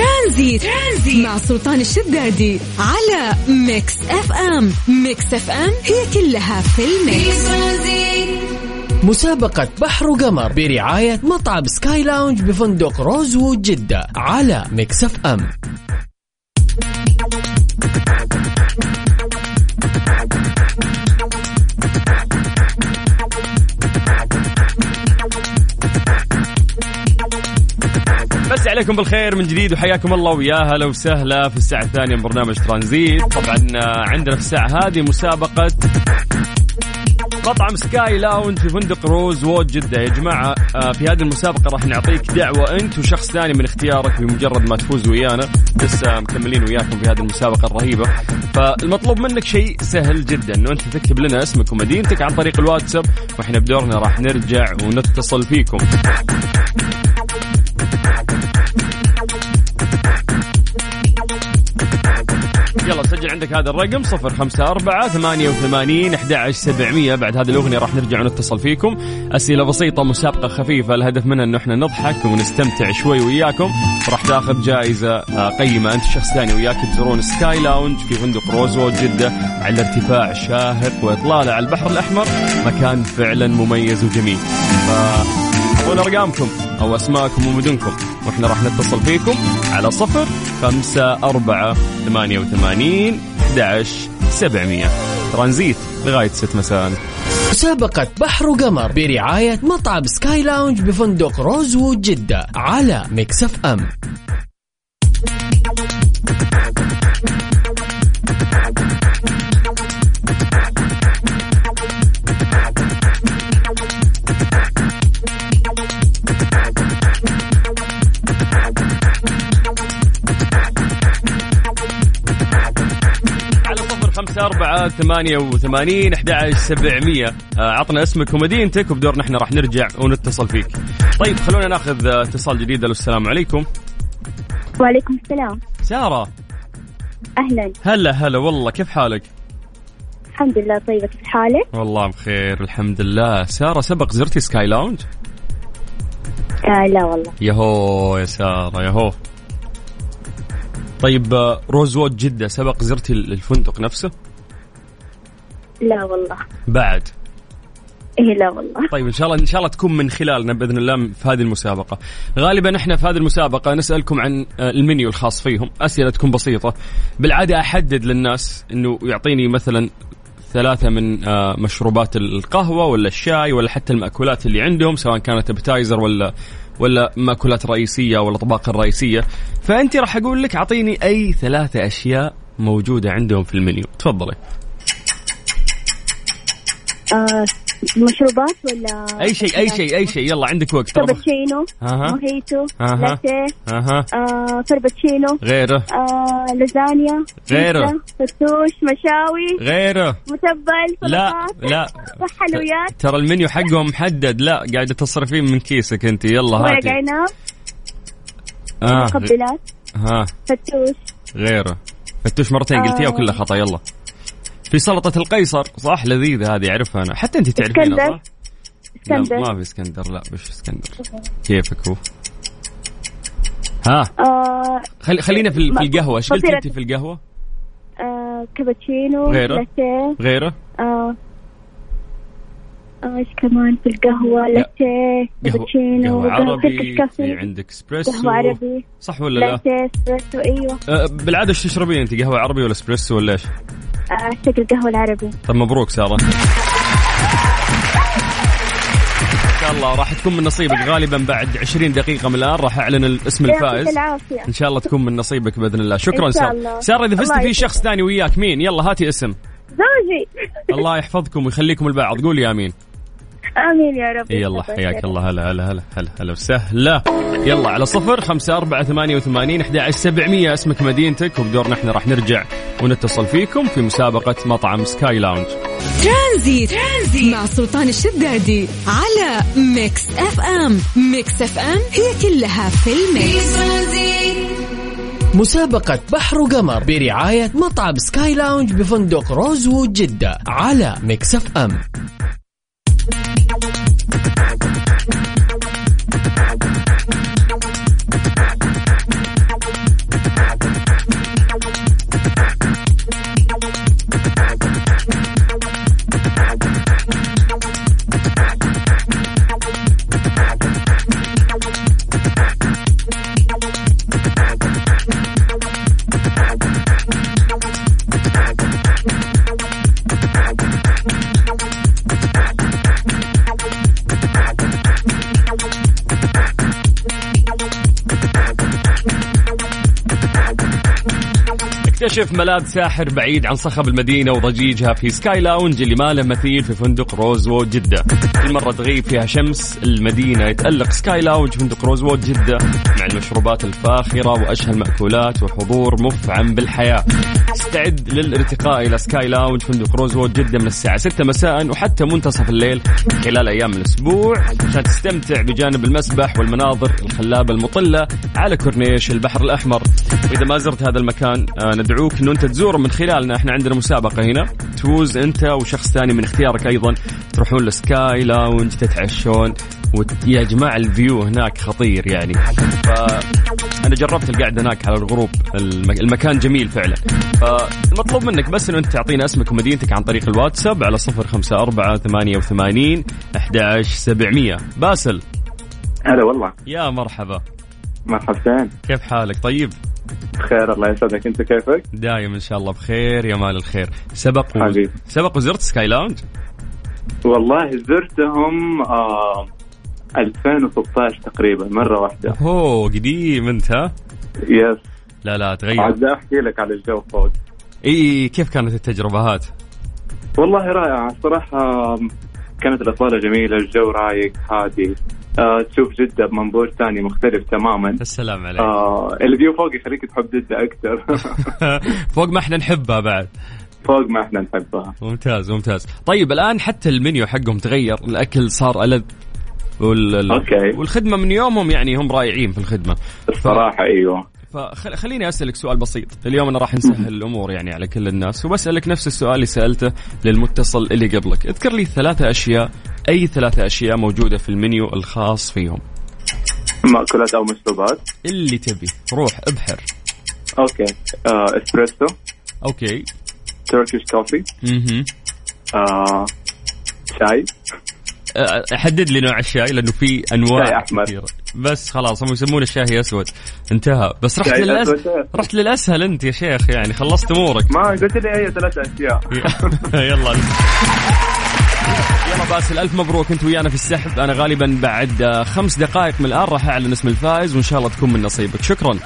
Tranzit, Tranzit. مع سلطان الشدادي على Mix FM. Mix FM هي كلها في ال mix. مسابقة بحر وقمر برعاية مطعم Sky Lounge بفندق Rosewood جدة على Mix FM. عليكم بالخير من جديد وحياكم الله ويا هلا وسهلا في الساعة الثانية من برنامج ترانزيت. طبعا آه، عندنا في الساعة هذه مسابقة مطعم Sky Lounge في فندق Rosewood جدة. يا جماعة آه، في هذه المسابقة راح نعطيك دعوة أنت وشخص ثاني من اختيارك بمجرد ما تفوز ويانا. لسه مكملين وياكم في هذه المسابقة الرهيبة. فالمطلوب منك شيء سهل جدا أنه أنت تكتب لنا اسمك ومدينتك عن طريق الواتساب. وإحنا بدورنا راح نرجع ونتصل فيكم. عندك هذا الرقم صفر خمسة أربعة ثمانية وثمانين أحد سبعمية. بعد هذه الأغنية راح نرجع ونتصل فيكم. أسئلة بسيطة مسابقة خفيفة الهدف منها أنه إحنا نضحك ونستمتع شوي وياكم. راح تاخذ جائزة آه، قيمة. أنت شخص ثاني وياك تزورون Sky Lounge في فندق Rosewood جدة على ارتفاع شاهق وإطلالة على البحر الأحمر. مكان فعلا مميز وجميل. ف... اعطونا أرقامكم أو أسماءكم ومدنكم. وإحنا راح نتصل فيكم على صفر خمسة أربعة ثمانية وثمانين أحد سبعمية. ترانزيت لغاية ست مساء. مسابقة بحر وقمر برعاية مطعم Sky Lounge بفندق Rosewood جدة على Mix F خمسة أربعة ثمانية وثمانين أحد سبعمية. آه، عطنا اسمك ومدينتك وبدورنا إحنا راح نرجع ونتصل فيك. طيب خلونا ناخذ آه، اتصال جديد. السلام عليكم. وعليكم السلام. سارة. أهلا. هلا هلا والله كيف حالك؟ الحمد لله طيبة. كيف حالك؟ والله بخير الحمد لله. سارة سبق زرتي سكاي لاونج آه لا والله. يهو يا سارة يهو. طيب آه، روزوود جدة سبق زرتي الفندق نفسه؟ لا والله. بعد؟ إيه لا والله. طيب إن شاء الله إن شاء الله تكون من خلالنا بإذن الله في هذه المسابقة. غالبا إحنا في هذه المسابقة نسألكم عن آه، المنيو الخاص فيهم، أسئلة تكون بسيطة. بالعادة أحدد للناس إنه يعطيني مثلا ثلاثة من آه، مشروبات القهوة ولا الشاي ولا حتى المأكولات اللي عندهم سواء كانت ابتايزر ولا ولا مأكولات رئيسية ولا طباق رئيسية. فأنت راح أقول لك أعطيني أي ثلاثة أشياء موجودة عندهم في المنيو. تفضلي. آه مشروبات ولا أي شيء أي شيء أي شيء. يلا عندك وقت أها. موهيتو. لاتيه أها. آه فربتشينو غيره. آه لازانيا غيره. فتوش مشاوي غيره. متبل لا لا. حلويات ترى المنيو حقهم محدد. لا قاعدة تصرفين من كيسك أنت. يلا ورق هاتي. عنب آه. مقبلات. ها. فتوش. غيره. فتوش مرتين قلتيها آه. وكلها خطأ. يلا. في سلطة القيصر. صح؟ لذيذة هذه أعرفها أنا. حتى أنت تعرفينها. صح؟ اسكندر. لا ما في اسكندر. لا وش اسكندر. كيفك هو؟ ها. آه خلي خلينا في, في القهوة. إيش قلتي. أنت في القهوة؟ آه كابتشينو غيره؟ لاتيه غيره. آه. آه، إيش كمان في القهوة؟ لاتيه قهوة, كابتشينو قهوة عربي Turkish في coffee عندك اسبريسو قهوة عربي. صح ولا لا؟ لاتيه اسبريسو أيوه. أه بالعادة إيش تشربين أنت؟ قهوة عربي ولا اسبريسو ولا إيش؟ اعتقد القهوة العربي. طيب مبروك سارة. الله راح تكون من نصيبك غالبا بعد 20 دقيقة من الآن. راح أعلن الاسم الفائز. إن شاء الله تكون من نصيبك بإذن الله. شكرا سارة. سارة إذا فزت في. شخص ثاني وياك مين؟ يلا هاتي اسم. زوجي. الله يحفظكم ويخليكم لبعض. قولي آمين. آمين يا رب. يلا حياك الله. هلا هلا هلا هلا هلا وسهلا. يلا على صفر خمسة أربعة ثمانية وثمانين أحد عشر سبعمية. اسمك مدينتك وبدورنا إحنا راح نرجع ونتصل فيكم في مسابقة مطعم Sky Lounge. Tranzit, Tranzit مع سلطان الشدادي على Mix FM. Mix FM هي كلها في ال mix. مسابقة بحر وقمر برعاية مطعم Sky Lounge بفندق Rosewood جدة على Mix FM. اكتشف ملاذ ساحر بعيد عن صخب المدينة وضجيجها في Sky Lounge اللي ما له مثيل في فندق Rosewood جدة. كل مرة تغيب فيها شمس المدينة يتألق. Sky Lounge فندق Rosewood جدة. مع المشروبات الفاخرة وأشهى المأكولات وحضور مفعم بالحياة. استعد للارتقاء إلى Sky Lounge فندق Rosewood جدة من الساعة 6 مساء وحتى منتصف الليل خلال أيام الأسبوع. عشان تستمتع بجانب المسبح والمناظر الخلابة المطلة على كورنيش البحر الأحمر. وإذا ما زرت هذا المكان آه، ندعوك أنه أنت تزوره من خلالنا. إحنا عندنا مسابقة هنا. تفوز أنت وشخص ثاني من اختيارك أيضا. تروحون ل Sky Lounge تتعشون. ويا جماعة ال view هناك خطير يعني. فأنا جربت القعدة هناك على الغروب. الم- المكان جميل فعلا. فالمطلوب منك بس أنه أنت تعطينا اسمك ومدينتك عن طريق الواتساب على صفر خمسة أربعة ثمانية وثمانين أحد سبعمية. باسل. هلا والله. يا مرحبا. مرحبتين. كيف حالك؟ طيب؟ بخير الله يسعدك. أنت كيفك؟ دايم إن شاء الله بخير يا مال الخير. سبق و... سبق وزرت Sky Lounge؟ والله زرتهم آه 2016 تقريبا مرة واحدة. أوه قديم أنت ها؟ yes. لا لا تغير. عاد أحكي لك على الجو فوق إي كيف كانت التجربة هات؟ والله رائعة. الصراحه كانت الاطلاله جميلة الجو رايق هادي. آه تشوف جدة بمنظور ثاني مختلف تماما. السلام عليك آه ال view فوق يخليك تحب جدة أكثر. فوق ما إحنا نحبها بعد. فوق ما إحنا نحبها. ممتاز ممتاز. طيب الآن حتى المنيو حقهم تغير الأكل صار ألذ. وال... okay. والخدمة من يومهم يعني هم رائعين في الخدمة. الصراحة أيوه. فخليني أسألك سؤال بسيط. اليوم أنا راح نسهل الأمور يعني على كل الناس وبسألك نفس السؤال اللي سألته للمتصل اللي قبلك. اذكر لي ثلاثة أشياء أي ثلاثة أشياء موجودة في المنيو الخاص فيهم؟ مأكولات أو مشروبات اللي تبي. روح ابحر. okay. آه إسبريسو. أوكي. Turkish coffee أها آه شاي. أه، حدد لي نوع الشاي لأنه في أنواع. كثيرة. بس خلاص هم يسمونه الشاي أسود. انتهى. بس رحت للأس... رحت للأسهل أنت يا شيخ يعني. خلصت أمورك. ما قلت لي هي ثلاث أشياء. يلا. يلا باسل الف مبروك أنت ويانا في السحب. أنا غالبا بعد آه، خمس دقائق من الآن راح أعلن اسم الفائز وإن شاء الله تكون من نصيبك. شكرا.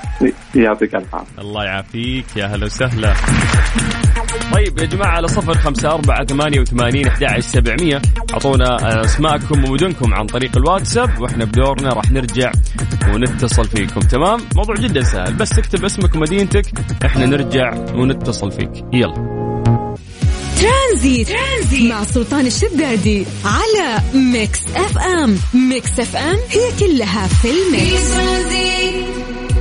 يعطيك العافيه الله يعافيك. يا هلا وسهلا. طيب يا جماعة على صفر خمسة أربعة ثمانية وثمانين أحد سبعمية. أعطونا أسماءكم ومدنكم عن طريق الواتساب وإحنا بدورنا راح نرجع ونتصل فيكم. تمام؟ موضوع جدا سهل بس تكتب اسمك ومدينتك إحنا نرجع ونتصل فيك. يلا. ترانزيت. ترانزيت. مع سلطان الشدادي على Mix FM. Mix FM هي كلها في ال mix.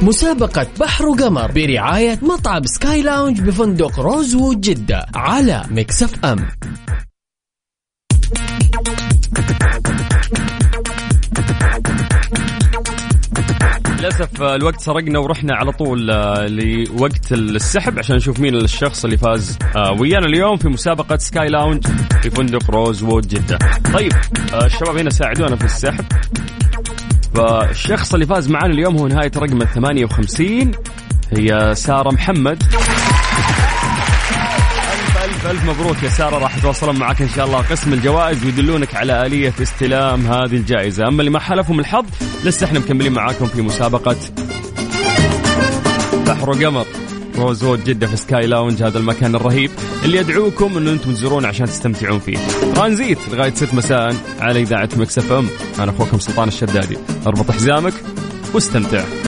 مسابقة بحر وقمر برعاية مطعم Sky Lounge بفندق Rosewood جدة على Mix FM. للأسف آه، الوقت سرقنا ورحنا على طول آه، لوقت السحب عشان نشوف مين الشخص اللي فاز آه، ويانا اليوم في مسابقة Sky Lounge في فندق Rosewood جدة. طيب الشباب هنا ساعدونا في السحب. فالشخص اللي فاز معنا اليوم هو نهاية رقم 58 هي سارة محمد. ألف ألف مبروك يا سارة راح يتواصلون معك إن شاء الله قسم الجوائز ويدلونك على آلية استلام هذه الجائزة أما اللي ما حالفهم الحظ لسه إحنا مكملين معاكم في مسابقة بحر وقمر Rosewood جدة في Sky Lounge هذا المكان الرهيب اللي يدعوكم إنه أنتم تزورون عشان تستمتعون فيه. ترانزيت لغاية 6 مساء على إذاعة Mix FM، أنا أخوكم سلطان الشدادي، أربط حزامك واستمتع.